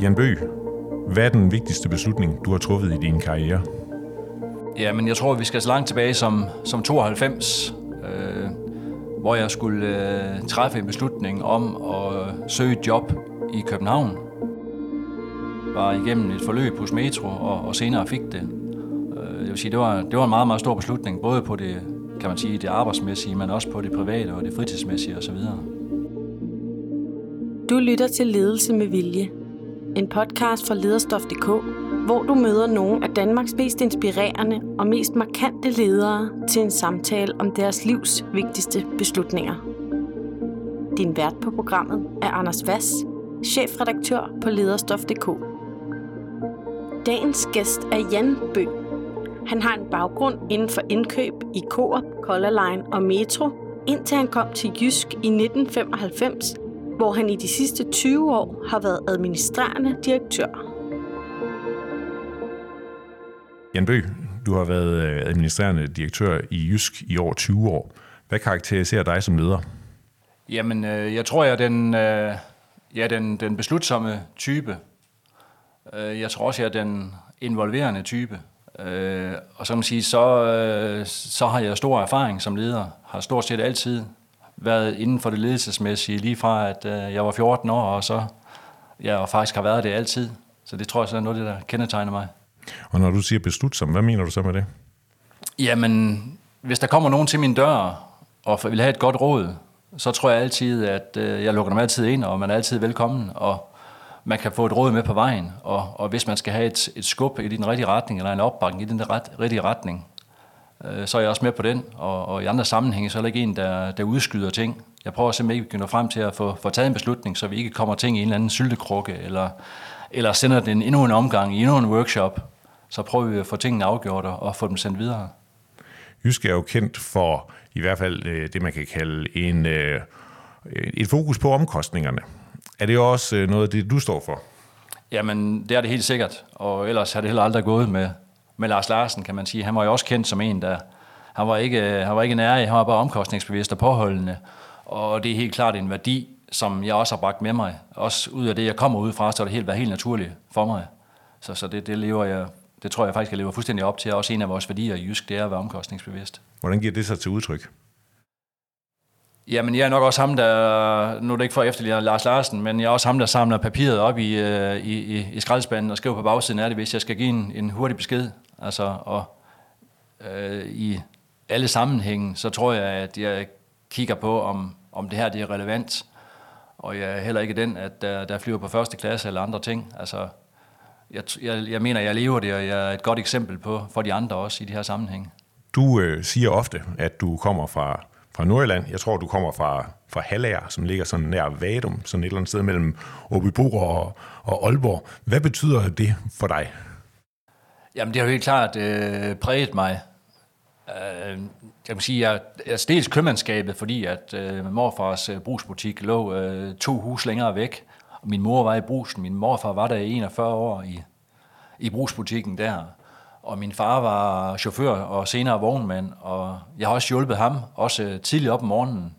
Jan Bøg, hvad er den vigtigste beslutning, du har truffet i din karriere? Ja, men jeg tror, vi skal så langt tilbage som, som 92, øh, hvor jeg skulle øh, træffe en beslutning om at søge et job i København. Var igennem et forløb hos Metro, og, og senere fik det. Øh, jeg vil sige, det var, det var en meget, meget stor beslutning, både på det, kan man sige, det arbejdsmæssige, men også på det private og det fritidsmæssige osv. Du lytter til Ledelse med Vilje, en podcast fra lederstof.dk, hvor du møder nogle af Danmarks mest inspirerende og mest markante ledere til en samtale om deres livs vigtigste beslutninger. Din vært på programmet er Anders Vass, chefredaktør på lederstof.dk. Dagens gæst er Jan Bø. Han har en baggrund inden for indkøb i Coop, Color Line og Metro, indtil han kom til Jysk i 1995 hvor han i de sidste 20 år har været administrerende direktør. Jan Bøg, du har været øh, administrerende direktør i Jysk i over 20 år. Hvad karakteriserer dig som leder? Jamen, øh, jeg tror, jeg er den, øh, jeg er den, den beslutsomme type. Jeg tror også, jeg er den involverende type. Øh, og så, man sige, så, øh, så har jeg stor erfaring som leder. Har stort set altid været inden for det ledelsesmæssige, lige fra at øh, jeg var 14 år, og så jeg ja, faktisk har været det altid. Så det tror jeg så er noget det, der kendetegner mig. Og når du siger beslutsom, hvad mener du så med det? Jamen, hvis der kommer nogen til min dør og vil have et godt råd, så tror jeg altid, at øh, jeg lukker dem altid ind, og man er altid velkommen, og man kan få et råd med på vejen. Og, og hvis man skal have et, et skub i den rigtige retning, eller en opbakning i den ret, rigtige retning, øh, så er jeg også med på den. Og, og i andre sammenhænge, så er der ikke en, der, der udskyder ting. Jeg prøver simpelthen ikke at nå frem til at få, få taget en beslutning, så vi ikke kommer ting i en eller anden syltekrukke, eller, eller sender den endnu en omgang i endnu en workshop. Så prøver vi at få tingene afgjort og, og få dem sendt videre. Jysk er jo kendt for i hvert fald øh, det, man kan kalde en, øh, et fokus på omkostningerne. Er det også noget af det, du står for? Jamen, det er det helt sikkert, og ellers har det heller aldrig gået med, med Lars Larsen, kan man sige. Han var jo også kendt som en, der han var ikke, han var ikke nær, han var bare omkostningsbevidst og påholdende. Og det er helt klart en værdi, som jeg også har bragt med mig. Også ud af det, jeg kommer ud fra, så er det helt, været helt naturligt for mig. Så, så det, det, lever jeg, det tror jeg faktisk, jeg lever fuldstændig op til. Også en af vores værdier i Jysk, det er at være omkostningsbevidst. Hvordan giver det sig til udtryk? Jamen, jeg er nok også ham, der, nu er det ikke for efter Lars Larsen, men jeg er også ham, der samler papiret op i, øh, i, i, i skraldespanden og skriver på bagsiden af det, hvis jeg skal give en, en hurtig besked. Altså, og øh, i alle sammenhænge, så tror jeg, at jeg kigger på, om, om det her det er relevant. Og jeg er heller ikke den, at der, der flyver på første klasse eller andre ting. Altså, jeg, jeg, jeg mener, jeg lever det, og jeg er et godt eksempel på for de andre også i de her sammenhænge. Du øh, siger ofte, at du kommer fra, fra Nordjylland. Jeg tror, du kommer fra, fra Hallager, som ligger sådan nær Vadum, sådan et eller andet sted mellem Åbybo og, og Aalborg. Hvad betyder det for dig? Jamen, det har jo helt klart øh, præget mig. Øh, jeg kan sige, jeg, jeg er dels købmandskabet, fordi at øh, morfars øh, brugsbutik lå øh, to hus længere væk. Og min mor var i brusen, min morfar var der i 41 år i, i brugsbutikken der. Og min far var chauffør og senere vognmand, og jeg har også hjulpet ham, også øh, tidligt op om morgenen,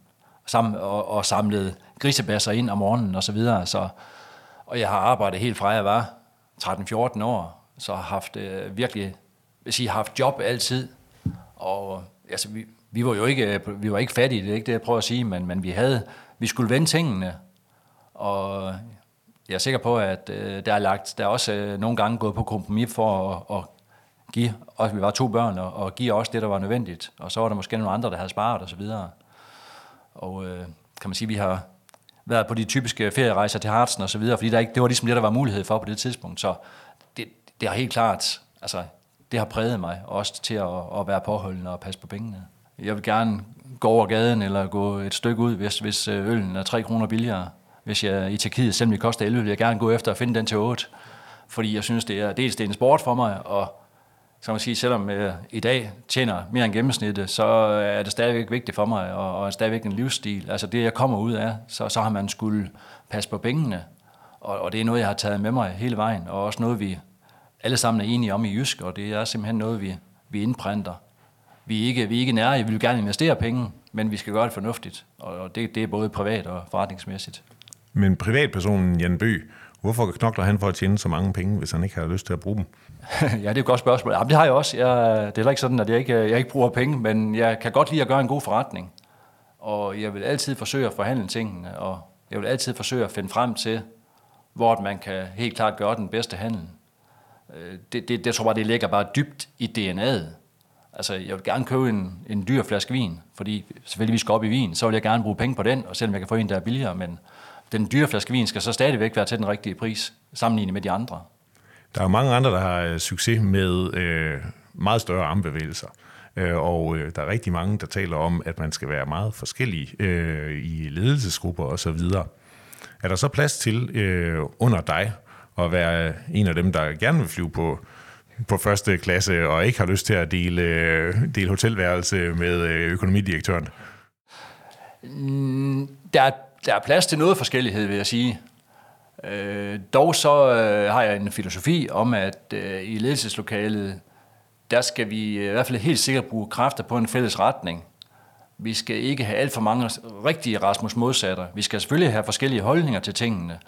sammen, og, og samlet grisebasser ind om morgenen og så videre. Så, og jeg har arbejdet helt fra jeg var 13-14 år, så har haft øh, virkelig, hvis I har haft job altid, og altså, vi, vi var jo ikke, øh, vi var ikke fattige, det er ikke det, jeg prøver at sige, men, men vi havde, vi skulle vende tingene, og jeg er sikker på, at øh, der er lagt, der er også øh, nogle gange gået på kompromis for at, at give, også vi var to børn, og, og give også det, der var nødvendigt, og så var der måske nogle andre, der havde sparet og så videre. Og øh, kan man sige, vi har været på de typiske ferierejser til Hartsen og så videre, fordi der ikke, det var ligesom det, der var mulighed for på det tidspunkt, så det, har helt klart, altså det har præget mig også til at, at være påholdende og passe på pengene. Jeg vil gerne gå over gaden eller gå et stykke ud, hvis, hvis øh, øllen er 3 kroner billigere. Hvis jeg i Tjekkiet, selvom det koster 11, vil jeg gerne gå efter at finde den til 8. Fordi jeg synes, det er dels det er en sport for mig, og så man sige, selvom jeg i dag tjener mere end gennemsnittet, så er det stadigvæk vigtigt for mig, og, og er stadigvæk en livsstil. Altså det, jeg kommer ud af, så, så har man skulle passe på pengene, og, og det er noget, jeg har taget med mig hele vejen, og også noget, vi alle sammen er enige om i Jysk, og det er simpelthen noget, vi, vi indprinter. Vi er ikke, vi er ikke nære, vi vil gerne investere penge, men vi skal gøre det fornuftigt, og det, det er både privat og forretningsmæssigt. Men privatpersonen Jan Bø, hvorfor knokler han for at tjene så mange penge, hvis han ikke har lyst til at bruge dem? ja, det er et godt spørgsmål. Jamen, det har jeg også. Jeg, det er heller ikke sådan, at jeg ikke, jeg ikke bruger penge, men jeg kan godt lide at gøre en god forretning. Og jeg vil altid forsøge at forhandle tingene, og jeg vil altid forsøge at finde frem til, hvor man kan helt klart gøre den bedste handel. Øh, det, det, det tror bare, det ligger bare dybt i DNA'et. Altså, jeg vil gerne købe en, en dyr flaske vin, fordi selvfølgelig vi skal op i vin, så vil jeg gerne bruge penge på den, og selvom jeg kan få en, der er billigere, men den dyre flaske vin skal så stadigvæk være til den rigtige pris, sammenlignet med de andre. Der er mange andre, der har øh, succes med øh, meget større armbevægelser. Øh, og øh, der er rigtig mange, der taler om, at man skal være meget forskellig øh, i ledelsesgrupper osv. Er der så plads til øh, under dig at være en af dem, der gerne vil flyve på, på første klasse og ikke har lyst til at dele, dele hotelværelse med øh, økonomidirektøren? Mm, der, er, der er plads til noget forskellighed, vil jeg sige. Øh, dog så øh, har jeg en filosofi om, at øh, i ledelseslokalet, der skal vi øh, i hvert fald helt sikkert bruge kræfter på en fælles retning. Vi skal ikke have alt for mange rigtige Rasmus modsatter. Vi skal selvfølgelig have forskellige holdninger til tingene.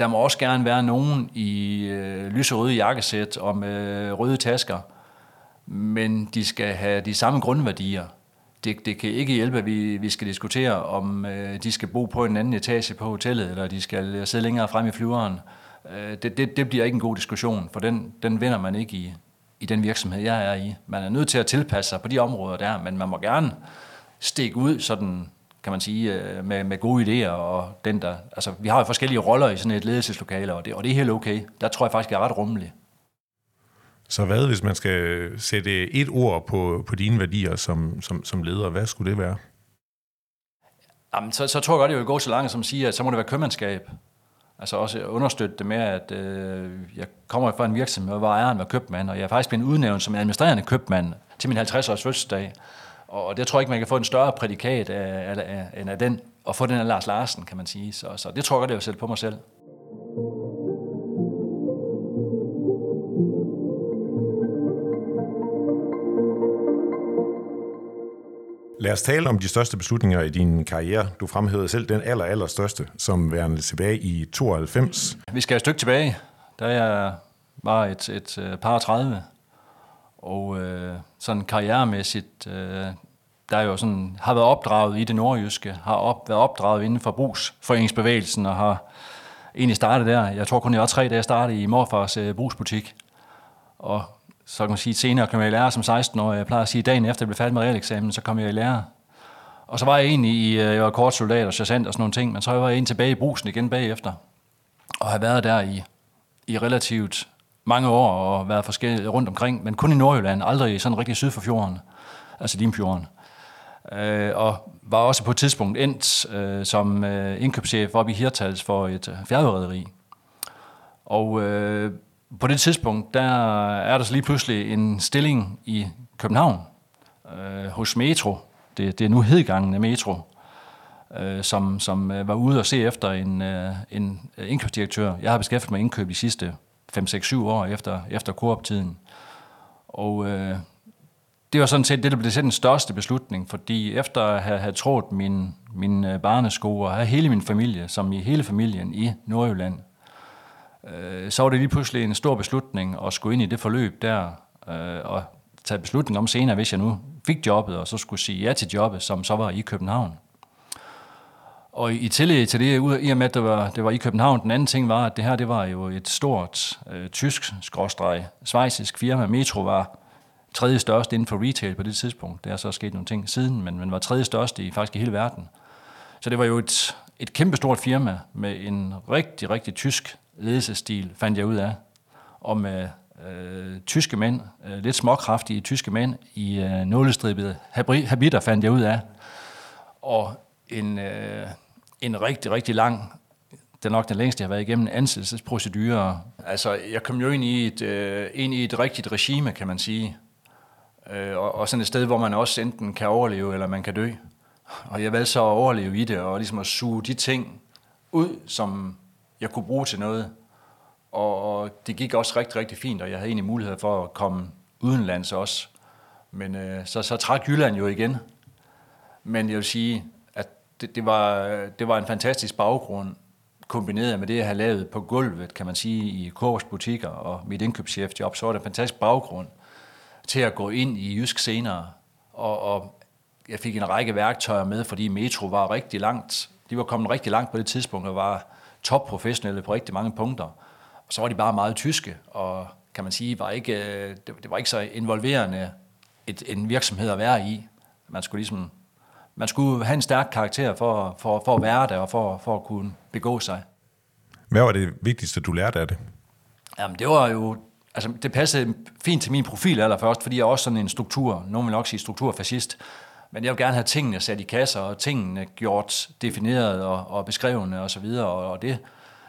Der må også gerne være nogen i øh, lyserøde jakkesæt og med røde tasker, men de skal have de samme grundværdier. Det, det kan ikke hjælpe, at vi, vi skal diskutere, om øh, de skal bo på en anden etage på hotellet, eller de skal sidde længere frem i flyveren. Øh, det, det, det bliver ikke en god diskussion, for den, den vinder man ikke i, i den virksomhed, jeg er i. Man er nødt til at tilpasse sig på de områder der, men man må gerne stikke ud sådan kan man sige, øh, med, med gode idéer, og den der, altså, vi har jo forskellige roller i sådan et ledelseslokale, og det, og det er helt okay. Der tror jeg faktisk, jeg er ret rummelig. Så hvad, hvis man skal sætte et ord på, på dine værdier som, som, som leder, hvad skulle det være? Jamen, så, så tror jeg godt, det vil gå så langt som at sige, at så må det være købmandskab. Altså også understøtte det med, at øh, jeg kommer fra en virksomhed, hvor ejeren var købmand, og jeg er faktisk blevet udnævnt som administrerende købmand til min 50-års fødselsdag. Og det tror jeg ikke, man kan få en større prædikat af, af, af, end af den, og få den af Lars Larsen, kan man sige. Så, så det tror jeg godt, jeg vil sætte på mig selv. Lad os tale om de største beslutninger i din karriere. Du fremhævede selv den aller, aller største, som værende tilbage i 92. Vi skal et stykke tilbage. Da jeg var et, et, et par 30, og øh, sådan karrieremæssigt, øh, der er jo sådan, har været opdraget i det nordjyske, har op, været opdraget inden for brugsforeningsbevægelsen, og har egentlig startet der. Jeg tror kun, jeg var tre, da jeg startede i morfars øh, brugsbutik. Og så kan man sige, senere kom jeg i lære som 16 år. Jeg plejer at sige, at dagen efter jeg blev færdig med realeksamen, så kom jeg i lære. Og så var jeg egentlig i, øh, jeg var kortsoldat og sergeant og sådan nogle ting, men så var jeg egentlig tilbage i brusen igen bagefter. Og har været der i, i relativt mange år og været forskellige rundt omkring, men kun i Nordjylland, aldrig sådan rigtig syd for fjorden, altså Limfjorden. Øh, og var også på et tidspunkt endt øh, som øh, indkøbschef oppe i Hirtals for et øh, fjerderederi. Og øh, på det tidspunkt, der er der så lige pludselig en stilling i København øh, hos Metro. Det, det er nu hedgangende Metro, øh, som, som øh, var ude og se efter en, øh, en øh, indkøbsdirektør. Jeg har beskæftiget mig indkøb de sidste 5-6-7 år efter, efter Coop-tiden. Og øh, det var sådan set det, der blev den største beslutning, fordi efter at have, have trådt min, min øh, barnesko og have hele min familie, som i hele familien i Nordjylland, øh, så var det lige pludselig en stor beslutning at skulle ind i det forløb der, øh, og tage beslutning om senere, hvis jeg nu fik jobbet, og så skulle sige ja til jobbet, som så var i København. Og i tillæg til det, i og med at det var, det var i København, den anden ting var, at det her det var jo et stort øh, tysk skråstreg, svejsisk firma. Metro var tredje største inden for retail på det tidspunkt. Der er så sket nogle ting siden, men man var tredje største i faktisk i hele verden. Så det var jo et, et kæmpestort firma med en rigtig, rigtig tysk ledelsesstil, fandt jeg ud af. Og med øh, tyske mænd, øh, lidt småkraftige tyske mænd i øh, nålestribede habiter, fandt jeg ud af. Og en, øh, en rigtig, rigtig lang, det er nok den længste, jeg har været igennem, ansættelsesprocedure. Altså, jeg kom jo ind i et, øh, ind i et rigtigt regime, kan man sige. Øh, og, og sådan et sted, hvor man også enten kan overleve, eller man kan dø. Og jeg valgte så at overleve i det, og ligesom at suge de ting ud, som jeg kunne bruge til noget. Og, og det gik også rigtig, rigtig fint, og jeg havde egentlig mulighed for at komme udenlands også. Men øh, så, så trak Jylland jo igen. Men jeg vil sige, det, det, var, det var en fantastisk baggrund, kombineret med det, jeg har lavet på gulvet, kan man sige, i Kors butikker og mit indkøbschefjob, så var det en fantastisk baggrund til at gå ind i Jysk senere. Og, og jeg fik en række værktøjer med, fordi Metro var rigtig langt. De var kommet rigtig langt på det tidspunkt og var topprofessionelle på rigtig mange punkter. Og så var de bare meget tyske, og kan man sige, var ikke, øh, det var ikke så involverende et, en virksomhed at være i. Man skulle ligesom man skulle have en stærk karakter for, for, for at være der og for, for at kunne begå sig. Hvad var det vigtigste, du lærte af det? Jamen, det var jo... Altså, det passede fint til min profil allerførst, fordi jeg er også sådan en struktur, nogen vil nok sige strukturfascist, men jeg vil gerne have tingene sat i kasser, og tingene gjort defineret og, og beskrevne og så videre, og, og det,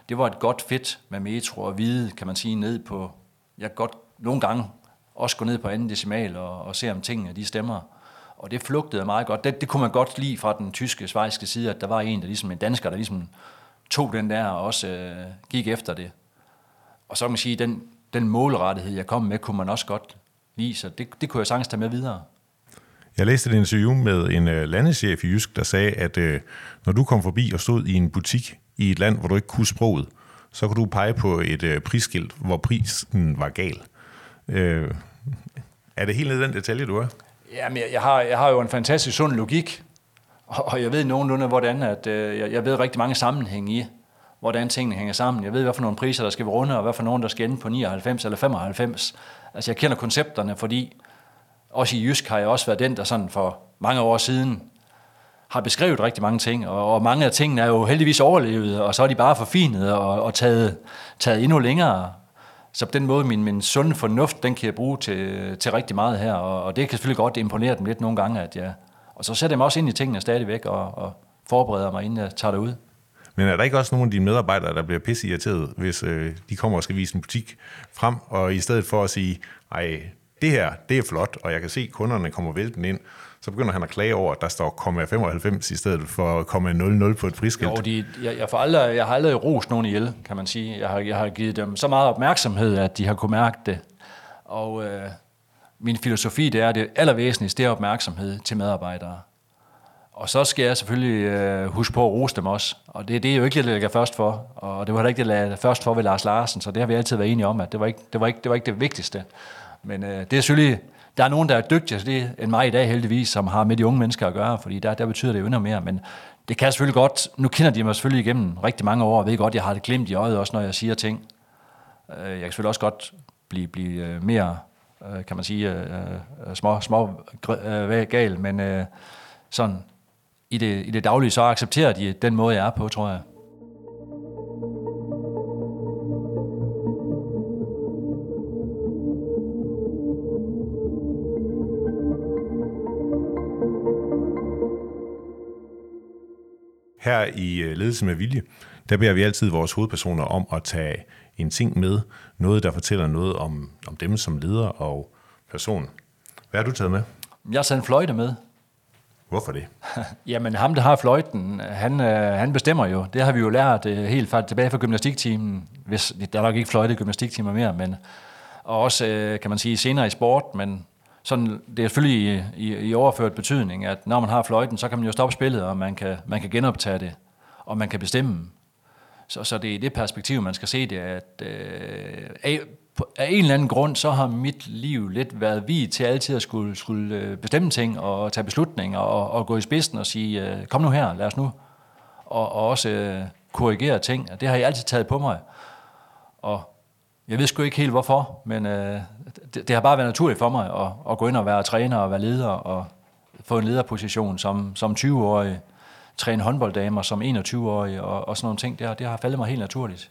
det var et godt fedt med metro at vide, kan man sige, ned på, jeg kan godt nogle gange også gå ned på anden decimal og, og se om tingene, de stemmer. Og det flugtede meget godt. Det, det kunne man godt lide fra den tyske, svejske side, at der var en, der ligesom en dansker, der ligesom tog den der og også øh, gik efter det. Og så kan man sige, den, den målrettighed, jeg kom med, kunne man også godt lide, så det, det kunne jeg sagtens tage med videre. Jeg læste et interview med en uh, landeschef i Jysk, der sagde, at øh, når du kom forbi og stod i en butik i et land, hvor du ikke kunne sproget, så kunne du pege på et øh, prisskilt, hvor prisen var gal. Øh, er det helt ned den detalje, du er? Jamen, jeg, jeg, har, jeg har jo en fantastisk sund logik, og, og jeg ved nogenlunde, hvordan at, øh, jeg, jeg ved rigtig mange sammenhæng i, hvordan tingene hænger sammen. Jeg ved, hvad for nogle priser, der skal være runde, og hvad for nogle, der skal ende på 99 eller 95. Altså, jeg kender koncepterne, fordi også i Jysk har jeg også været den, der sådan for mange år siden har beskrevet rigtig mange ting, og, og mange af tingene er jo heldigvis overlevet, og så er de bare forfinet og, og taget, taget endnu længere. Så på den måde, min, min sunde fornuft, den kan jeg bruge til, til rigtig meget her, og, og det kan selvfølgelig godt imponere dem lidt nogle gange, at jeg, og så sætter jeg mig også ind i tingene stadigvæk, og, og forbereder mig, inden jeg tager det ud. Men er der ikke også nogle af dine medarbejdere, der bliver pisse irriteret, hvis øh, de kommer og skal vise en butik frem, og i stedet for at sige, ej, det her, det er flot, og jeg kan se, at kunderne kommer vælten ind, så begynder han at klage over, at der står 0,95 i stedet for 0,00 på et friskilt. Jo, de, jeg, jeg, får aldrig, jeg har aldrig rost nogen ihjel, kan man sige. Jeg har, jeg har givet dem så meget opmærksomhed, at de har kunne mærke det. Og øh, min filosofi, det er, at det allervæsentligste, det er opmærksomhed til medarbejdere. Og så skal jeg selvfølgelig øh, huske på at rose dem også. Og det, det er jo ikke det, jeg lægger først for. Og det var heller ikke det, jeg lagde først for ved Lars Larsen, så det har vi altid været enige om, at det var ikke det, var ikke, det, var ikke det vigtigste. Men øh, det er selvfølgelig der er nogen, der er dygtigere til altså det end mig i dag heldigvis, som har med de unge mennesker at gøre, fordi der, der betyder det jo endnu mere. Men det kan jeg selvfølgelig godt, nu kender de mig selvfølgelig igennem rigtig mange år, og ved godt, jeg har det glemt i øjet også, når jeg siger ting. Øh, jeg kan selvfølgelig også godt blive, blive øh, mere, øh, kan man sige, små, små gal, men sådan i det, i det daglige, så accepterer de den måde, jeg er på, tror jeg. Her i øh, Ledelse med Vilje, der beder vi altid vores hovedpersoner om at tage en ting med, noget der fortæller noget om, om dem som leder og person. Hvad har du taget med? Jeg har taget en fløjte med. Hvorfor det? Jamen ham, der har fløjten, han, øh, han bestemmer jo. Det har vi jo lært øh, helt fra, tilbage fra gymnastiktimen. Hvis, der er nok ikke fløjte gymnastiktimer mere, men og også, kan man sige, senere i sport, men sådan, det er selvfølgelig i, i, i overført betydning, at når man har fløjten, så kan man jo stoppe spillet, og man kan, man kan genoptage det, og man kan bestemme. Så, så det er i det perspektiv, man skal se det, at øh, af, af en eller anden grund, så har mit liv lidt været vi til altid at skulle, skulle øh, bestemme ting, og tage beslutninger, og, og gå i spidsen og sige, øh, kom nu her, lad os nu. Og, og også øh, korrigere ting, og det har jeg altid taget på mig. Og jeg ved sgu ikke helt hvorfor, men øh, det, det har bare været naturligt for mig at, at gå ind og være træner og være leder og få en lederposition som, som 20-årig, træne håndbolddamer som 21-årig og, og sådan nogle ting. Det har, det har faldet mig helt naturligt.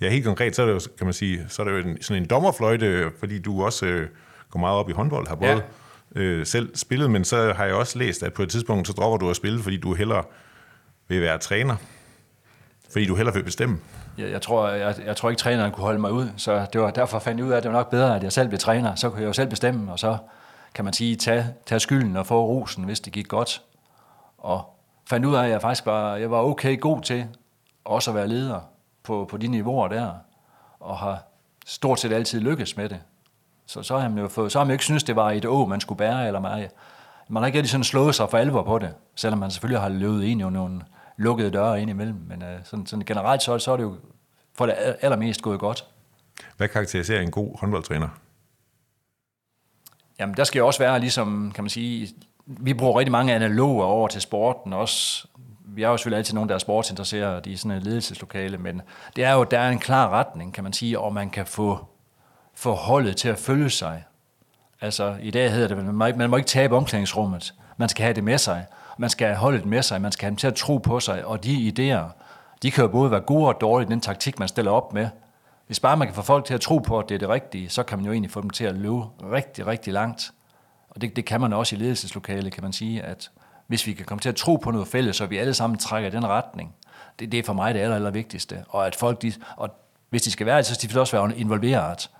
Ja, helt konkret, så er det jo, kan man sige, så er det jo en, sådan en dommerfløjte, fordi du også øh, går meget op i håndbold, har både ja. øh, selv spillet, men så har jeg også læst, at på et tidspunkt, så dropper du at spille, fordi du hellere vil være træner, fordi du hellere vil bestemme jeg, jeg, tror, jeg, jeg tror ikke, træneren kunne holde mig ud, så det var derfor fandt jeg ud af, at det var nok bedre, at jeg selv blev træner. Så kunne jeg jo selv bestemme, og så kan man sige, tage, tage skylden og få rosen, hvis det gik godt. Og fandt ud af, at jeg faktisk var, jeg var okay god til også at være leder på, på de niveauer der, og har stort set altid lykkes med det. Så, så har man jo fået, så har man jo ikke synes det var et å, man skulle bære, eller man, man har ikke rigtig sådan slået sig for alvor på det, selvom man selvfølgelig har løbet ind i nogle, lukkede døre ind imellem. Men øh, sådan, sådan generelt så, så er det jo for det allermest gået godt. Hvad karakteriserer en god håndboldtræner? Jamen, der skal jo også være, ligesom, kan man sige, vi bruger rigtig mange analoger over til sporten også. Vi er jo selvfølgelig altid nogen, der er sportsinteresserede i sådan et ledelseslokale, men det er jo, der er en klar retning, kan man sige, og man kan få, få holdet til at følge sig. Altså, i dag hedder det, man må, ikke, man må ikke tabe omklædningsrummet. Man skal have det med sig. Man skal have holdet med sig. Man skal have dem til at tro på sig. Og de idéer, de kan jo både være gode og dårlige, den taktik, man stiller op med. Hvis bare man kan få folk til at tro på, at det er det rigtige, så kan man jo egentlig få dem til at løbe rigtig, rigtig langt. Og det, det kan man også i ledelseslokalet, kan man sige, at hvis vi kan komme til at tro på noget fælles, så vi alle sammen trækker i den retning, det, det er for mig det aller, aller vigtigste. Og at folk, de, og hvis de skal være det, så skal de også være involveret.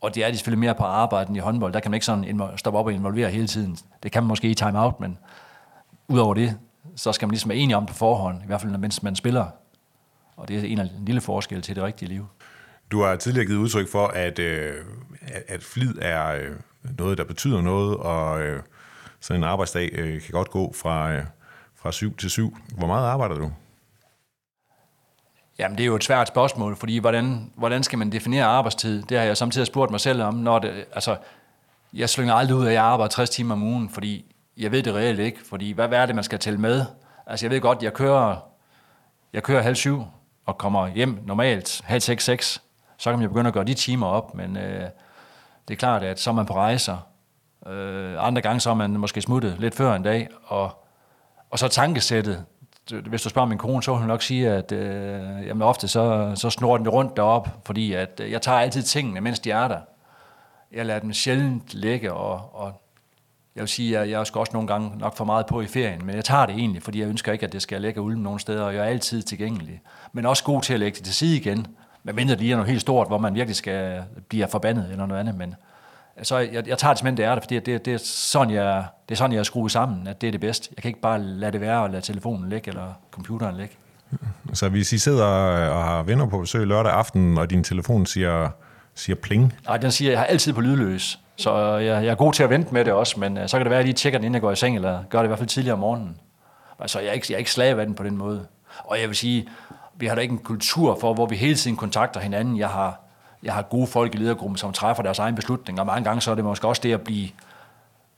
Og det er de selvfølgelig mere på arbejde end i håndbold. Der kan man ikke sådan stoppe op og involvere hele tiden. Det kan man måske i time-out, men udover det, så skal man ligesom være enig om på forhånd, i hvert fald mens man spiller. Og det er en, en lille forskel til det rigtige liv. Du har tidligere givet udtryk for, at, øh, at flid er øh, noget, der betyder noget, og øh, sådan en arbejdsdag øh, kan godt gå fra, øh, fra syv til syv. Hvor meget arbejder du? Jamen, det er jo et svært spørgsmål, fordi hvordan, hvordan skal man definere arbejdstid? Det har jeg samtidig spurgt mig selv om. Når det, altså, jeg slynger aldrig ud af, at jeg arbejder 60 timer om ugen, fordi jeg ved det reelt ikke. Fordi hvad, hvad er det, man skal tælle med? Altså, jeg ved godt, jeg kører, jeg kører halv syv og kommer hjem normalt halv seks, seks. Så kan man jo begynde at gøre de timer op, men øh, det er klart, at så er man på rejser. Øh, andre gange så er man måske smuttet lidt før en dag, og, og så tankesættet, hvis du spørger min kone, så vil hun nok sige, at øh, jamen ofte så, så snor den rundt derop, fordi at, øh, jeg tager altid tingene, mens de er der. Jeg lader dem sjældent ligge, og, og jeg vil sige, at jeg skal også nogle gange nok for meget på i ferien, men jeg tager det egentlig, fordi jeg ønsker ikke, at det skal ligge ulden nogen steder, og jeg er altid tilgængelig. Men også god til at lægge det til side igen, medmindre det er noget helt stort, hvor man virkelig skal blive forbandet eller noget andet, men så jeg, jeg tager det simpelthen, det er det, fordi det, det, er sådan, jeg, det er sådan, jeg er skruet sammen, at det er det bedste. Jeg kan ikke bare lade det være og lade telefonen ligge, eller computeren ligge. Så hvis I sidder og har venner på besøg lørdag aften, og din telefon siger, siger pling? Nej, den siger, jeg har altid på lydløs. Så øh, jeg, jeg er god til at vente med det også, men øh, så kan det være, at jeg lige tjekker den, inden jeg går i seng, eller gør det i hvert fald tidligere om morgenen. Altså, jeg er ikke, jeg er ikke slave af den på den måde. Og jeg vil sige, vi har da ikke en kultur for, hvor vi hele tiden kontakter hinanden. Jeg har, jeg har gode folk i ledergruppen, som træffer deres egen beslutninger, og mange gange så er det måske også det at blive,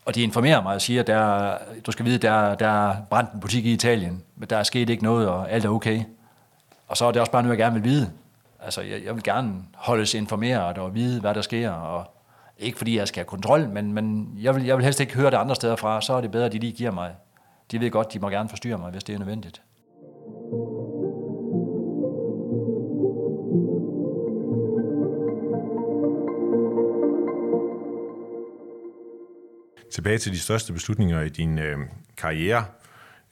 og de informerer mig og siger, at der, du skal vide, der, der er brændt en butik i Italien, men der er sket ikke noget, og alt er okay. Og så er det også bare noget, jeg gerne vil vide. Altså, jeg, jeg vil gerne holdes informeret og vide, hvad der sker, og ikke fordi jeg skal have kontrol, men, men jeg, vil, jeg vil helst ikke høre det andre steder fra, så er det bedre, at de lige giver mig. De ved godt, de må gerne forstyrre mig, hvis det er nødvendigt. Tilbage til de største beslutninger i din øh, karriere.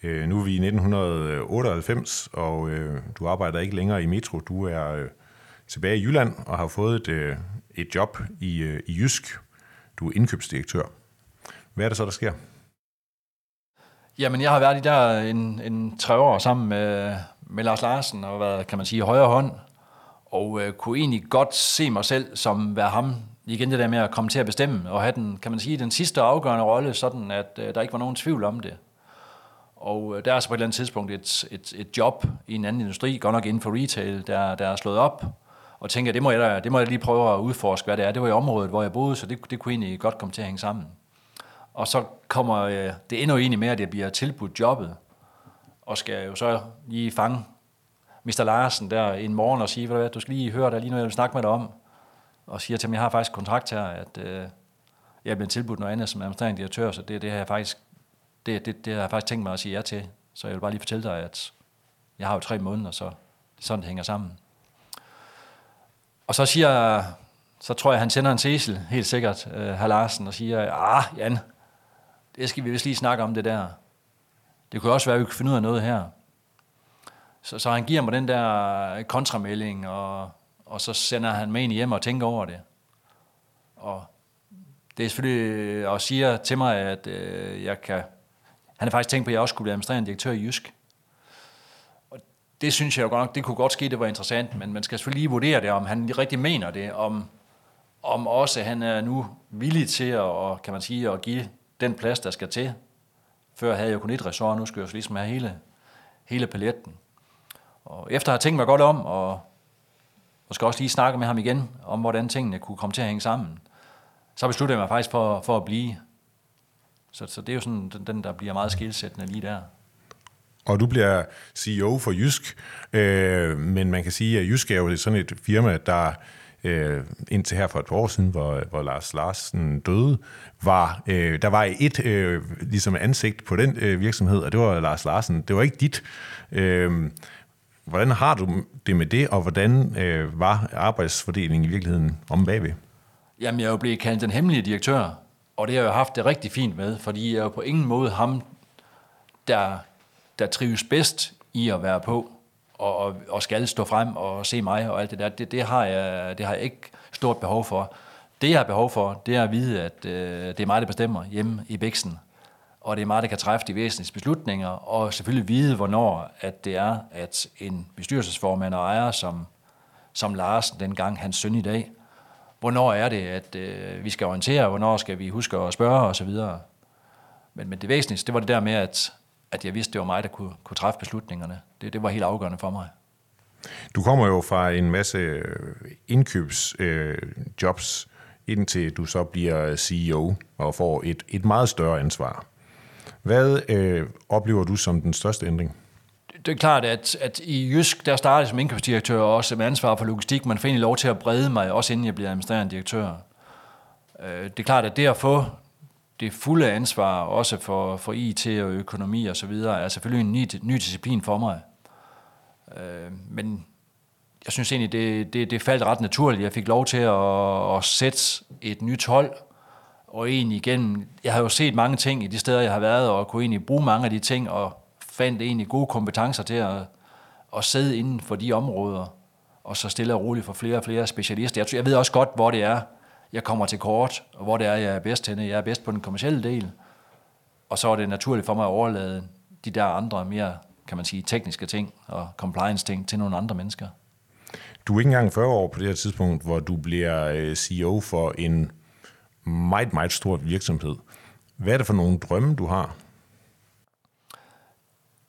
Øh, nu er vi i 1998, og øh, du arbejder ikke længere i Metro. Du er øh, tilbage i Jylland og har fået et, øh, et job i, øh, i Jysk. Du er indkøbsdirektør. Hvad er det så, der sker? Jamen, jeg har været i der en, en tre år sammen med, med Lars Larsen og været, kan man sige, højre hånd. Og øh, kunne egentlig godt se mig selv som være ham, igen det der med at komme til at bestemme, og have den, kan man sige, den sidste afgørende rolle, sådan at øh, der ikke var nogen tvivl om det. Og øh, der er så på et eller andet tidspunkt et, et, et job i en anden industri, godt nok inden for retail, der, der er slået op, og tænker, det må, jeg da, det må jeg lige prøve at udforske, hvad det er. Det var i området, hvor jeg boede, så det, det kunne egentlig godt komme til at hænge sammen. Og så kommer øh, det endnu egentlig med, at jeg bliver tilbudt jobbet, og skal jo så lige fange Mr. Larsen der en morgen og sige, hvad du skal lige høre, der lige noget, jeg vil snakke med dig om og siger til ham, jeg har faktisk kontrakt her, at øh, jeg er blevet tilbudt noget andet som administrerende direktør, så det, det har jeg faktisk det, det, det har jeg faktisk tænkt mig at sige ja til. Så jeg vil bare lige fortælle dig, at jeg har jo tre måneder, så det er sådan, det hænger sammen. Og så siger så tror jeg, han sender en Cecil, helt sikkert, øh, herr Larsen, og siger, ah, Jan, det skal vi vist lige snakke om det der. Det kunne også være, at vi kunne finde ud af noget her. Så, så han giver mig den der kontramelding, og og så sender han mig ind hjem og tænker over det. Og det er selvfølgelig, og siger til mig, at øh, jeg kan, han har faktisk tænkt på, at jeg også skulle blive administrerende direktør i Jysk. Det synes jeg jo godt nok, det kunne godt ske, det var interessant, men man skal selvfølgelig lige vurdere det, om han rigtig mener det, om, om også han er nu villig til at, og, kan man sige, at give den plads, der skal til. Før havde jeg kun et ressort, nu skal jeg jo ligesom have hele, hele paletten. Og efter at have tænkt mig godt om, og måske også lige snakke med ham igen, om hvordan tingene kunne komme til at hænge sammen, så besluttede jeg mig faktisk for, for at blive. Så, så det er jo sådan den, der bliver meget skilsættende lige der. Og du bliver CEO for Jysk, øh, men man kan sige, at Jysk er jo sådan et firma, der øh, indtil her for et par år siden, hvor, hvor Lars Larsen døde, var, øh, der var et øh, ligesom ansigt på den øh, virksomhed, og det var Lars Larsen. Det var ikke dit. Øh, hvordan har du det med det, og hvordan øh, var arbejdsfordelingen i virkeligheden om bagved? Jamen, jeg er jo blevet kaldt den hemmelige direktør, og det har jeg jo haft det rigtig fint med, fordi jeg er jo på ingen måde ham, der, der trives bedst i at være på, og, og, og skal stå frem og se mig og alt det der. Det, det, har jeg, det har jeg ikke stort behov for. Det, jeg har behov for, det er at vide, at øh, det er mig, der bestemmer hjemme i Bæksen. Og det er mig, der kan træffe de væsentlige beslutninger, og selvfølgelig vide, hvornår at det er, at en bestyrelsesformand og ejer, som, som Larsen, dengang hans søn i dag, hvornår er det, at øh, vi skal orientere, hvornår skal vi huske at spørge osv. Men, men det væsentligste, det var det der med, at, at jeg vidste, det var mig, der kunne, kunne træffe beslutningerne. Det, det var helt afgørende for mig. Du kommer jo fra en masse indkøbsjobs, øh, jobs, indtil du så bliver CEO og får et, et meget større ansvar. Hvad øh, oplever du som den største ændring? Det er klart, at, at i Jysk, der startede jeg som indkøbsdirektør og også med ansvar for logistik. Man får egentlig lov til at brede mig, også inden jeg bliver administrerende direktør. Øh, det er klart, at det at få det fulde ansvar, også for, for IT og økonomi og så videre, er selvfølgelig en ny, ny disciplin for mig. Øh, men jeg synes egentlig, det, det, det faldt ret naturligt. Jeg fik lov til at, at sætte et nyt hold, og egentlig igen, jeg har jo set mange ting i de steder, jeg har været, og kunne egentlig bruge mange af de ting, og fandt egentlig gode kompetencer til at, at sidde inden for de områder, og så stille og roligt for flere og flere specialister. Jeg, jeg ved også godt, hvor det er, jeg kommer til kort, og hvor det er, jeg er bedst henne. Jeg er bedst på den kommercielle del, og så er det naturligt for mig at overlade de der andre mere, kan man sige, tekniske ting og compliance-ting til nogle andre mennesker. Du er ikke engang 40 år på det her tidspunkt, hvor du bliver øh, CEO for en meget, meget stor virksomhed. Hvad er det for nogle drømme, du har?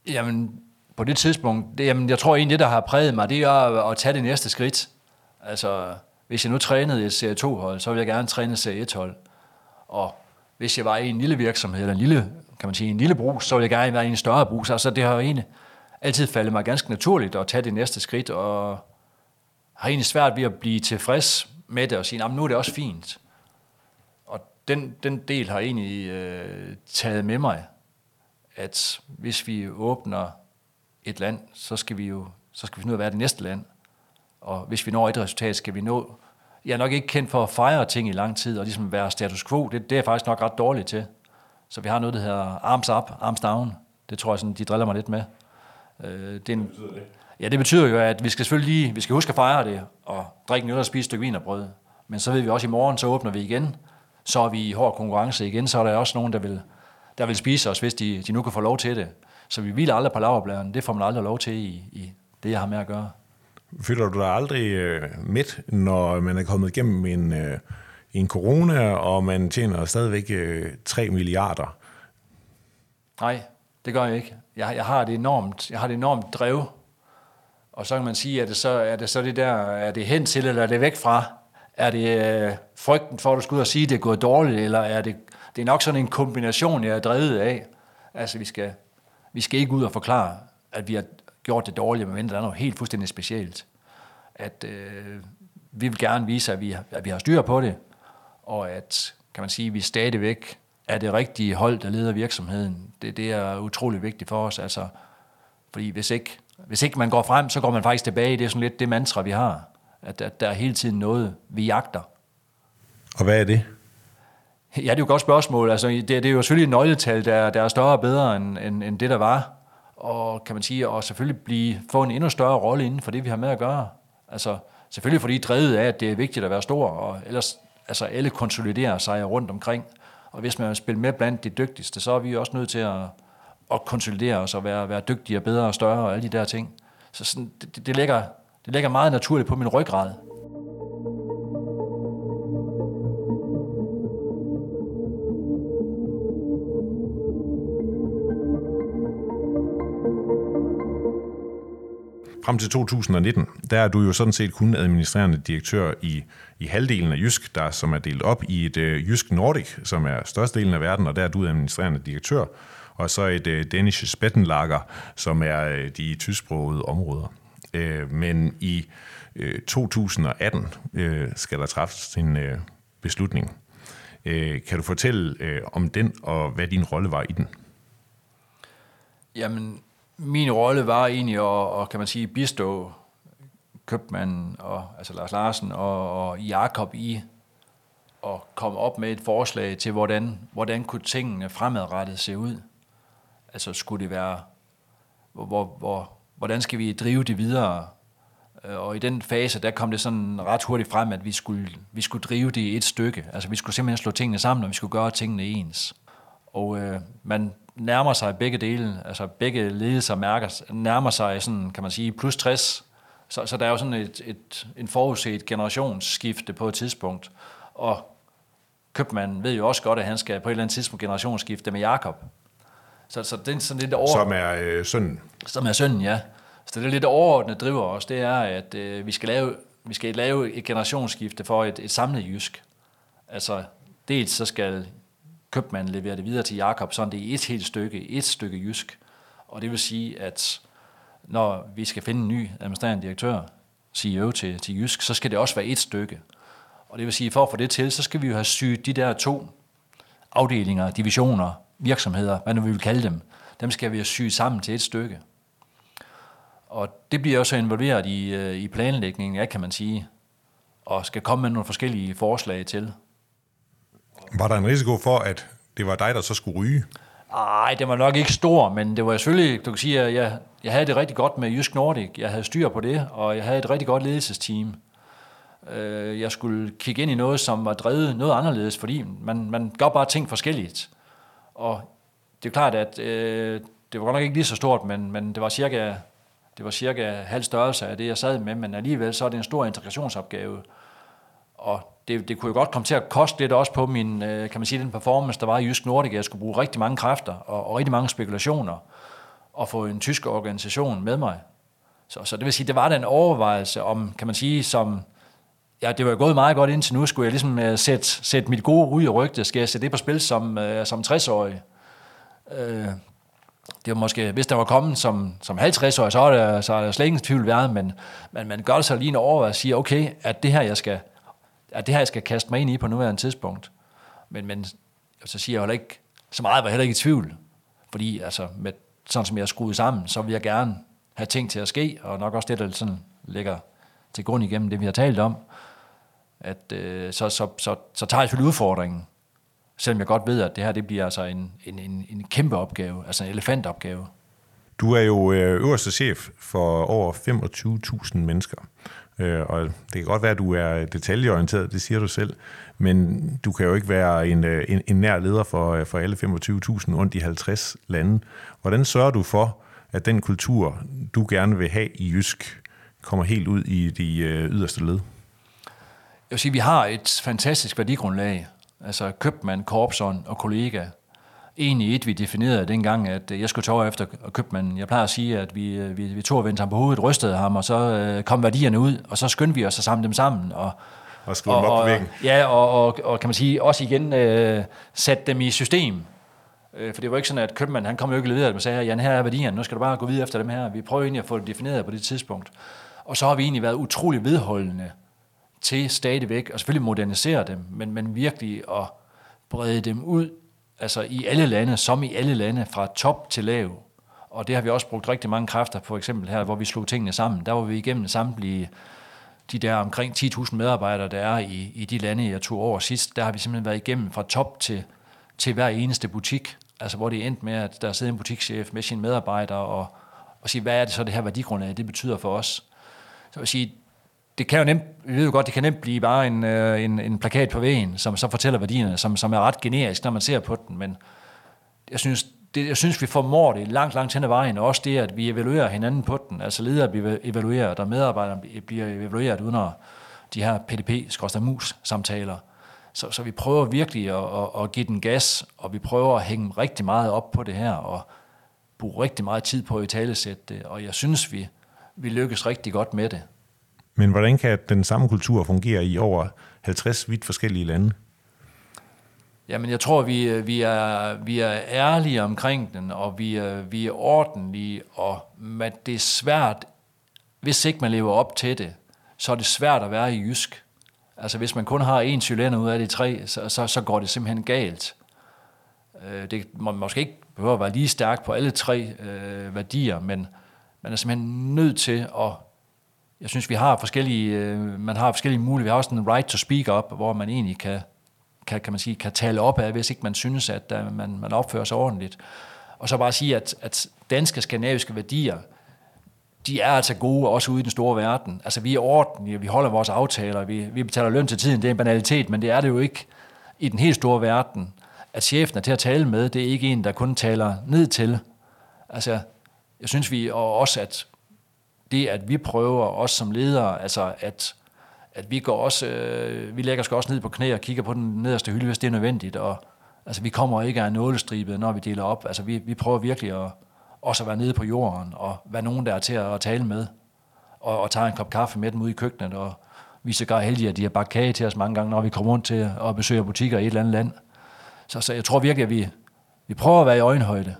Jamen, på det tidspunkt, det, jamen, jeg tror egentlig, det, der har præget mig, det er at, at tage det næste skridt. Altså, hvis jeg nu trænede et Serie 2-hold, så ville jeg gerne træne et Serie 1-hold. Og hvis jeg var i en lille virksomhed, eller en lille, kan man sige, en lille brug, så ville jeg gerne være i en større brug. Så altså, det har egentlig altid faldet mig ganske naturligt at tage det næste skridt, og har egentlig svært ved at blive tilfreds med det, og sige, nu er det også fint. Og den, den del har egentlig øh, taget med mig, at hvis vi åbner et land, så skal vi jo så skal vi finde ud af, hvad er det næste land. Og hvis vi når et resultat, skal vi nå... Jeg er nok ikke kendt for at fejre ting i lang tid, og ligesom være status quo. Det, det er jeg faktisk nok ret dårligt til. Så vi har noget, der hedder arms up, arms down. Det tror jeg, sådan, de driller mig lidt med. Øh, det er en, betyder det? Ja, det betyder jo, at vi skal selvfølgelig lige, vi skal huske at fejre det, og drikke en øl og spise et stykke vin og brød. Men så ved vi også, at i morgen, så åbner vi igen. Så er vi i hård konkurrence igen, så er der også nogen, der vil, der vil spise os, hvis de, de nu kan få lov til det. Så vi hviler aldrig på laverbladene. Det får man aldrig lov til i, i det, jeg har med at gøre. Føler du dig aldrig øh, midt, når man er kommet igennem en, øh, en corona, og man tjener stadigvæk øh, 3 milliarder? Nej, det gør jeg ikke. Jeg, jeg, har det enormt, jeg har det enormt drev. Og så kan man sige, er det så, er det så det der, er det hen til, eller er det væk fra? Er det øh, frygten for, at du skal ud og sige, at det er gået dårligt, eller er det, det er nok sådan en kombination, jeg er drevet af. Altså, vi skal, vi skal ikke ud og forklare, at vi har gjort det dårligt, men der er noget helt fuldstændig specielt. At øh, vi vil gerne vise, at vi, at vi har styr på det, og at, kan man sige, vi stadigvæk er det rigtige hold, der leder virksomheden. Det, det er utrolig vigtigt for os, altså, fordi hvis ikke, hvis ikke man går frem, så går man faktisk tilbage. Det er sådan lidt det mantra, vi har, at, at der er hele tiden noget, vi jagter. Og hvad er det? Ja, det er jo et godt spørgsmål. Altså, det, det er jo selvfølgelig et nøgletal, der, der er større og bedre end, end, end det, der var og kan man sige, og selvfølgelig blive, få en endnu større rolle inden for det, vi har med at gøre. Altså, selvfølgelig fordi drevet af, at det er vigtigt at være stor, og ellers, altså alle konsoliderer sig rundt omkring. Og hvis man vil spille med blandt de dygtigste, så er vi også nødt til at, at konsolidere os og være, være dygtigere, bedre og større og alle de der ting. Så sådan, det, det, ligger, det ligger meget naturligt på min ryggrad. Frem til 2019, der er du jo sådan set kun administrerende direktør i, i halvdelen af Jysk, der som er delt op i et øh, Jysk Nordic, som er størstedelen af verden, og der er du administrerende direktør, og så et øh, Danish Spettenlager, som er øh, de tysksprogede områder. Øh, men i øh, 2018 øh, skal der træffes en øh, beslutning. Øh, kan du fortælle øh, om den, og hvad din rolle var i den? Jamen, min rolle var egentlig at, at kan man sige, bistå købmanden, og, altså Lars Larsen og, og Jakob i at komme op med et forslag til, hvordan, hvordan kunne tingene fremadrettet se ud. Altså skulle det være, hvor, hvor, hvordan skal vi drive det videre? Øh, og i den fase, der kom det sådan ret hurtigt frem, at vi skulle, vi skulle drive det i et stykke. Altså vi skulle simpelthen slå tingene sammen, og vi skulle gøre tingene ens. Og øh, man nærmer sig begge dele, altså begge ledelser mærker, nærmer sig sådan, kan man sige, plus 60. Så, så der er jo sådan et, et, en forudset generationsskifte på et tidspunkt. Og købmanden ved jo også godt, at han skal på et eller andet tidspunkt generationsskifte med Jakob. Så, så det er sådan lidt over... Som er øh, sønnen. Som er sønnen, ja. Så det er lidt overordnet driver os, det er, at øh, vi, skal lave, vi skal lave et generationsskifte for et, et samlet jysk. Altså, dels så skal købmanden leverer det videre til Jakob, sådan det er et helt stykke, et stykke jysk. Og det vil sige, at når vi skal finde en ny administrerende direktør, CEO til, til Jysk, så skal det også være et stykke. Og det vil sige, for at få det til, så skal vi jo have syet de der to afdelinger, divisioner, virksomheder, hvad nu vi vil kalde dem, dem skal vi have syet sammen til et stykke. Og det bliver også involveret i, øh, i planlægningen ja, kan man sige, og skal komme med nogle forskellige forslag til. Var der en risiko for, at det var dig, der så skulle ryge? Nej, det var nok ikke stor, men det var selvfølgelig, du kan sige, at jeg, jeg havde det rigtig godt med Jysk Nordic. Jeg havde styr på det, og jeg havde et rigtig godt ledelsesteam. Øh, jeg skulle kigge ind i noget, som var drevet noget anderledes, fordi man, man gør bare ting forskelligt. Og det er klart, at øh, det var godt nok ikke lige så stort, men, men det var cirka det var cirka halv størrelse af det, jeg sad med, men alligevel så er det en stor integrationsopgave. Og det, det kunne jo godt komme til at koste lidt også på min, øh, kan man sige, den performance, der var i Jysk Nordic. Jeg skulle bruge rigtig mange kræfter og, og rigtig mange spekulationer og få en tysk organisation med mig. Så, så det vil sige, det var den overvejelse om, kan man sige, som, ja, det var gået meget godt indtil nu, skulle jeg ligesom uh, sætte, sætte mit gode ryg i rygte, skal jeg sætte det på spil som, uh, som 60-årig. Uh, det var måske, hvis der var kommet som, som 50-årig, så er der, så er der slet ingen tvivl været, men, men man gør sig lige en overvejelse og siger, okay, at det her, jeg skal, at det her, jeg skal kaste mig ind i på nuværende tidspunkt. Men, men så siger jeg heller ikke, så meget var jeg heller ikke i tvivl, fordi altså, med, sådan som jeg er skruet sammen, så vil jeg gerne have ting til at ske, og nok også det, der sådan ligger til grund igennem det, vi har talt om, at øh, så, så, så, så tager jeg selvfølgelig udfordringen, Selvom jeg godt ved, at det her det bliver altså en, en, en, en kæmpe opgave, altså en elefantopgave. Du er jo øh, øverste chef for over 25.000 mennesker. Øh, og det kan godt være, at du er detaljeorienteret, det siger du selv, men du kan jo ikke være en, øh, en, en nær leder for, for alle 25.000 rundt i 50 lande. Hvordan sørger du for, at den kultur, du gerne vil have i Jysk, kommer helt ud i de yderste led? Jeg vil sige, at vi har et fantastisk værdigrundlag, altså købmand, korpsånd og kollega. Egentlig et, vi definerede dengang, at jeg skulle tage efter købmanden. Jeg plejer at sige, at vi, vi, vi tog og vendte ham på hovedet, rystede ham, og så øh, kom værdierne ud, og så skyndte vi os at samle dem sammen. Og, og skrive dem op på væggen. Ja, og, og, og kan man sige, også igen øh, sætte dem i system. Øh, for det var ikke sådan, at købmanden, han kom jo ikke leveret og sagde, Jan, her er værdierne, nu skal du bare gå videre efter dem her. Vi prøver egentlig at få det defineret på det tidspunkt. Og så har vi egentlig været utrolig vedholdende til stadigvæk, og selvfølgelig modernisere dem, men, men virkelig at brede dem ud, altså i alle lande, som i alle lande, fra top til lav. Og det har vi også brugt rigtig mange kræfter, for eksempel her, hvor vi slog tingene sammen. Der var vi igennem samtlige de der omkring 10.000 medarbejdere, der er i, i de lande, jeg tog over sidst, der har vi simpelthen været igennem fra top til, til hver eneste butik. Altså hvor det endte med, at der sidder en butikschef med sine medarbejdere og, og siger, hvad er det så det her værdigrundlag, det betyder for os. Så vil sige, det kan jo nemt, vi ved jo godt, det kan nemt blive bare en, øh, en, en plakat på væggen, som så fortæller værdierne, som, som er ret generisk, når man ser på den, men jeg synes, det, jeg synes, vi formår det langt, langt hen ad vejen, og også det, at vi evaluerer hinanden på den, altså ledere bliver evalueret, og medarbejdere bliver evalueret under de her PDP-mus-samtaler. Så, så vi prøver virkelig at, at, at give den gas, og vi prøver at hænge rigtig meget op på det her, og bruge rigtig meget tid på at i talesætte det, og jeg synes, vi, vi lykkes rigtig godt med det. Men hvordan kan den samme kultur fungere i over 50 vidt forskellige lande? Jamen, jeg tror, vi, øh, vi, er, vi er ærlige omkring den, og vi er, vi er ordentlige, og man, det er svært, hvis ikke man lever op til det, så er det svært at være i jysk. Altså, hvis man kun har én cylinder ud af de tre, så, så, så går det simpelthen galt. Øh, det må måske ikke behøver at være lige stærk på alle tre øh, værdier, men man er simpelthen nødt til at jeg synes, vi har forskellige, øh, man har forskellige muligheder. Vi har også en right to speak up, hvor man egentlig kan, kan, kan, man sige, kan tale op af, hvis ikke man synes, at øh, man, man opfører sig ordentligt. Og så bare sige, at, at danske skandinaviske værdier, de er altså gode også ude i den store verden. Altså vi er ordentlige, vi holder vores aftaler, vi, vi betaler løn til tiden, det er en banalitet, men det er det jo ikke i den helt store verden. At chefen er til at tale med, det er ikke en, der kun taler ned til. Altså, jeg synes vi, og også at det, at vi prøver, os som ledere, altså at, at vi går også, øh, vi lægger os også ned på knæ og kigger på den nederste hylde, hvis det er nødvendigt, og altså vi kommer ikke af nålestribet, når vi deler op. Altså vi, vi prøver virkelig at, også at være nede på jorden, og være nogen, der er til at, at tale med, og, og tage en kop kaffe med dem ude i køkkenet, og vi er så gar heldige, at de har bagt kage til os mange gange, når vi kommer rundt til at besøge butikker i et eller andet land. Så, så jeg tror virkelig, at vi, vi prøver at være i øjenhøjde.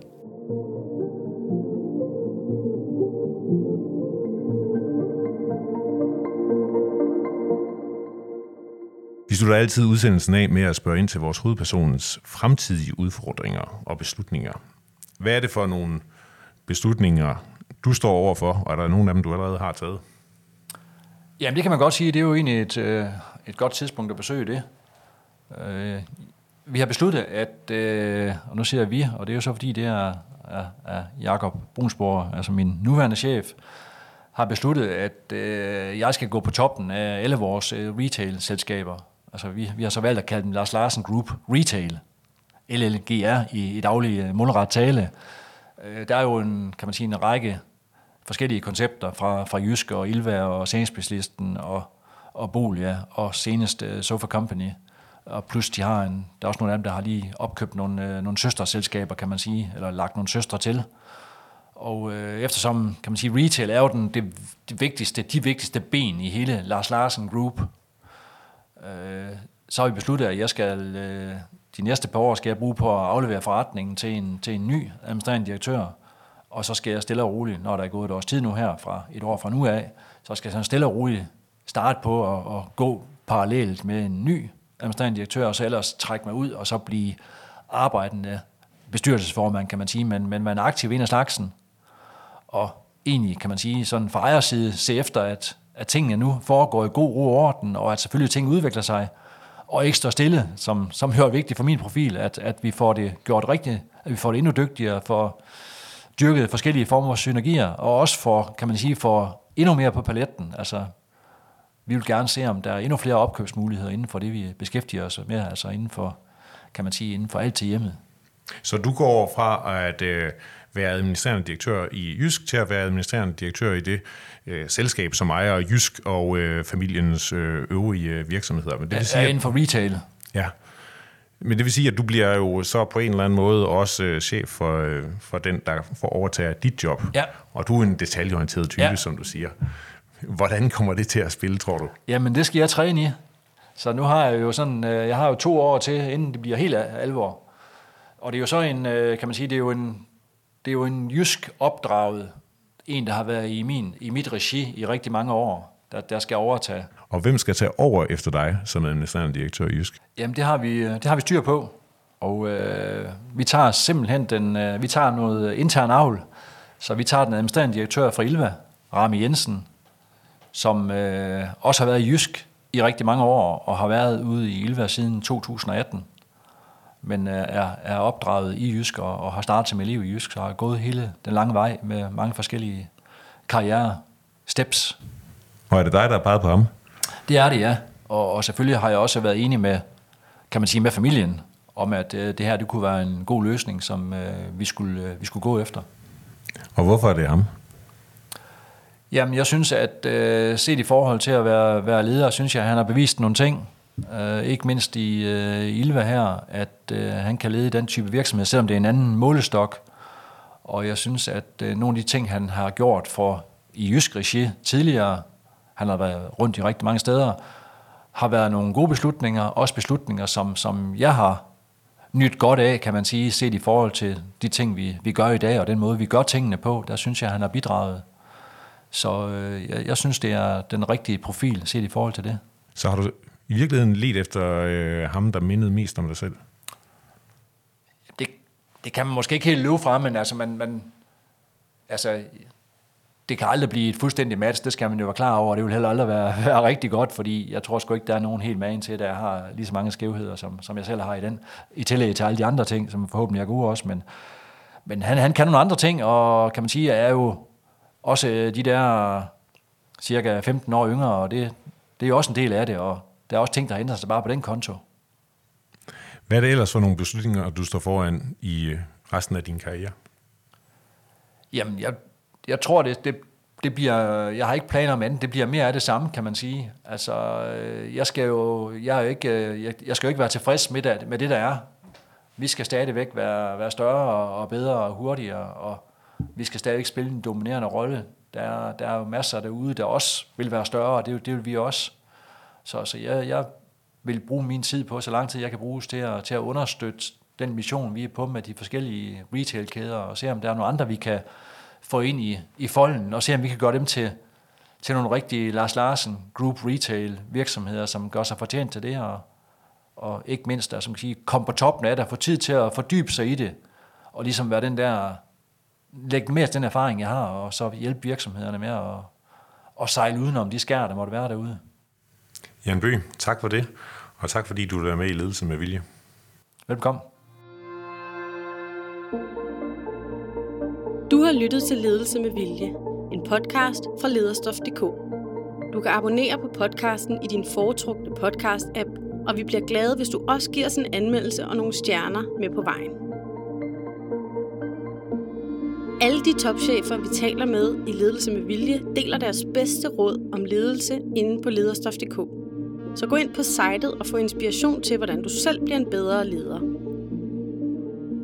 Slutter altid udsendelsen af med at spørge ind til vores hovedpersonens fremtidige udfordringer og beslutninger. Hvad er det for nogle beslutninger, du står overfor, og er der nogen af dem, du allerede har taget? Jamen, det kan man godt sige. Det er jo egentlig et, øh, et godt tidspunkt at besøge det. Øh, vi har besluttet, at, øh, og nu siger jeg vi, og det er jo så fordi, det er, er, er Jakob Brunsborg, altså min nuværende chef, har besluttet, at øh, jeg skal gå på toppen af alle vores øh, retail-selskaber. Altså, vi, vi har så valgt at kalde den Lars Larsen Group Retail, LLGR i, i daglig øh, mundret tale. Øh, der er jo en, kan man sige, en række forskellige koncepter fra, fra Jysk og Ilva og Senigsbedslisten og, og Bolia og senest uh, Sofa Company. Og plus de har en, der er også nogle af dem, der har lige opkøbt nogle, uh, nogle søsterselskaber, kan man sige, eller lagt nogle søstre til. Og øh, eftersom, kan man sige, retail er jo den, det, det vigtigste, de vigtigste ben i hele Lars Larsen Group, øh, så har vi besluttet, at jeg skal, øh, de næste par år skal jeg bruge på at aflevere forretningen til en, til en ny administrerende direktør, og så skal jeg stille og roligt, når der er gået et års tid nu her, fra et år fra nu af, så skal jeg sådan stille og roligt starte på at, at gå parallelt med en ny administrerende direktør, og så ellers trække mig ud, og så blive arbejdende bestyrelsesformand, kan man sige, men, men man er aktiv en af slagsen, og egentlig, kan man sige, sådan fra ejerside se efter, at at tingene nu foregår i god ro og orden, og at selvfølgelig ting udvikler sig, og ikke står stille, som, som hører vigtigt for min profil, at, at vi får det gjort rigtigt, at vi får det endnu dygtigere, for dyrket forskellige former for synergier, og også for, kan man sige, for endnu mere på paletten. Altså, vi vil gerne se, om der er endnu flere opkøbsmuligheder inden for det, vi beskæftiger os med, altså inden for, kan man sige, inden for alt til hjemmet. Så du går fra at øh, være administrerende direktør i Jysk til at være administrerende direktør i det øh, selskab, som ejer Jysk og øh, familiens øh, øvrige øh, virksomheder. Men det vil sige, er inden for retail. Ja. Men det vil sige, at du bliver jo så på en eller anden måde også øh, chef for, øh, for den, der får overtage dit job. Ja. Og du er en detaljeorienteret type, ja. som du siger. Hvordan kommer det til at spille, tror du? Jamen, det skal jeg træne i. Så nu har jeg jo sådan, øh, jeg har jo to år til, inden det bliver helt alvor. Og det er jo så en, øh, kan man sige, det er jo en, det er jo en jysk opdraget en, der har været i, min, i mit regi i rigtig mange år, der, der skal overtage. Og hvem skal tage over efter dig som administrerende direktør i Jysk? Jamen, det har vi, det har vi styr på. Og øh, vi tager simpelthen den, øh, vi tager noget intern avl, så vi tager den administrerende direktør fra Ilva, Rami Jensen, som øh, også har været i Jysk i rigtig mange år, og har været ude i Ilva siden 2018 men øh, er, er opdraget i Jysk og, og har startet med liv i Jysk, så har gået hele den lange vej med mange forskellige karriere steps. Og er det dig, der har peget på ham? Det er det, ja. Og, og selvfølgelig har jeg også været enig med, kan man sige, med familien, om at øh, det her det kunne være en god løsning, som øh, vi, skulle, øh, vi skulle gå efter. Og hvorfor er det ham? Jamen, jeg synes, at øh, set i forhold til at være, være leder, synes jeg, at han har bevist nogle ting, øh, ikke mindst i øh, Ilva her, at øh, han kan lede den type virksomhed, selvom det er en anden målestok. Og jeg synes, at øh, nogle af de ting, han har gjort for i Jysk Regi tidligere, han har været rundt i rigtig mange steder, har været nogle gode beslutninger, også beslutninger, som, som jeg har nyt godt af, kan man sige, set i forhold til de ting, vi, vi gør i dag, og den måde, vi gør tingene på, der synes jeg, han har bidraget. Så øh, jeg, jeg synes, det er den rigtige profil, set i forhold til det. Så har du i virkeligheden let efter øh, ham, der mindede mest om dig selv? Det, det kan man måske ikke helt løbe fra, men altså, man, man, altså, det kan aldrig blive et fuldstændigt match, det skal man jo være klar over, det vil heller aldrig være, være rigtig godt, fordi jeg tror sgu ikke, der er nogen helt magen til, der har lige så mange skævheder, som, som jeg selv har i den, i tillæg til alle de andre ting, som forhåbentlig er gode også, men, men han, han kan nogle andre ting, og kan man sige, er jo også øh, de der øh, cirka 15 år yngre, og det, det er jo også en del af det, og der er også ting, der ændrer sig bare på den konto. Hvad er det ellers for nogle beslutninger, du står foran i øh, resten af din karriere? Jamen, jeg, jeg tror, det, det, det bliver, jeg har ikke planer om andet, det bliver mere af det samme, kan man sige. Altså, øh, jeg skal jo, jeg er jo ikke, øh, jeg, jeg skal jo ikke være tilfreds med det, med det, der er. Vi skal stadigvæk være, være større og bedre og hurtigere, og vi skal stadigvæk spille en dominerende rolle. Der er, der er jo masser derude, der også vil være større, og det, det vil vi også. Så, så jeg, jeg vil bruge min tid på, så lang tid jeg kan bruges til at, til at understøtte den mission, vi er på med de forskellige retail-kæder, og se om der er nogle andre, vi kan få ind i, i folden, og se om vi kan gøre dem til, til nogle rigtige Lars Larsen Group Retail virksomheder, som gør sig fortjent til det, og, og ikke mindst, der, som kan sige, komme på toppen af det, og få tid til at fordybe sig i det, og ligesom være den der, lægge mere den erfaring, jeg har, og så hjælpe virksomhederne med at, at sejle udenom de skær, der måtte være derude. Jan Bø, tak for det, og tak fordi du er med i Ledelse med Vilje. Velkommen. Du har lyttet til Ledelse med Vilje, en podcast fra lederstof.dk. Du kan abonnere på podcasten i din foretrukne podcast-app, og vi bliver glade, hvis du også giver os en anmeldelse og nogle stjerner med på vejen. Alle de topchefer, vi taler med i Ledelse med Vilje, deler deres bedste råd om ledelse inde på lederstof.dk. Så gå ind på sitet og få inspiration til, hvordan du selv bliver en bedre leder.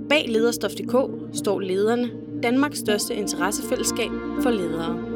Bag lederstof.dk står lederne, Danmarks største interessefællesskab for ledere.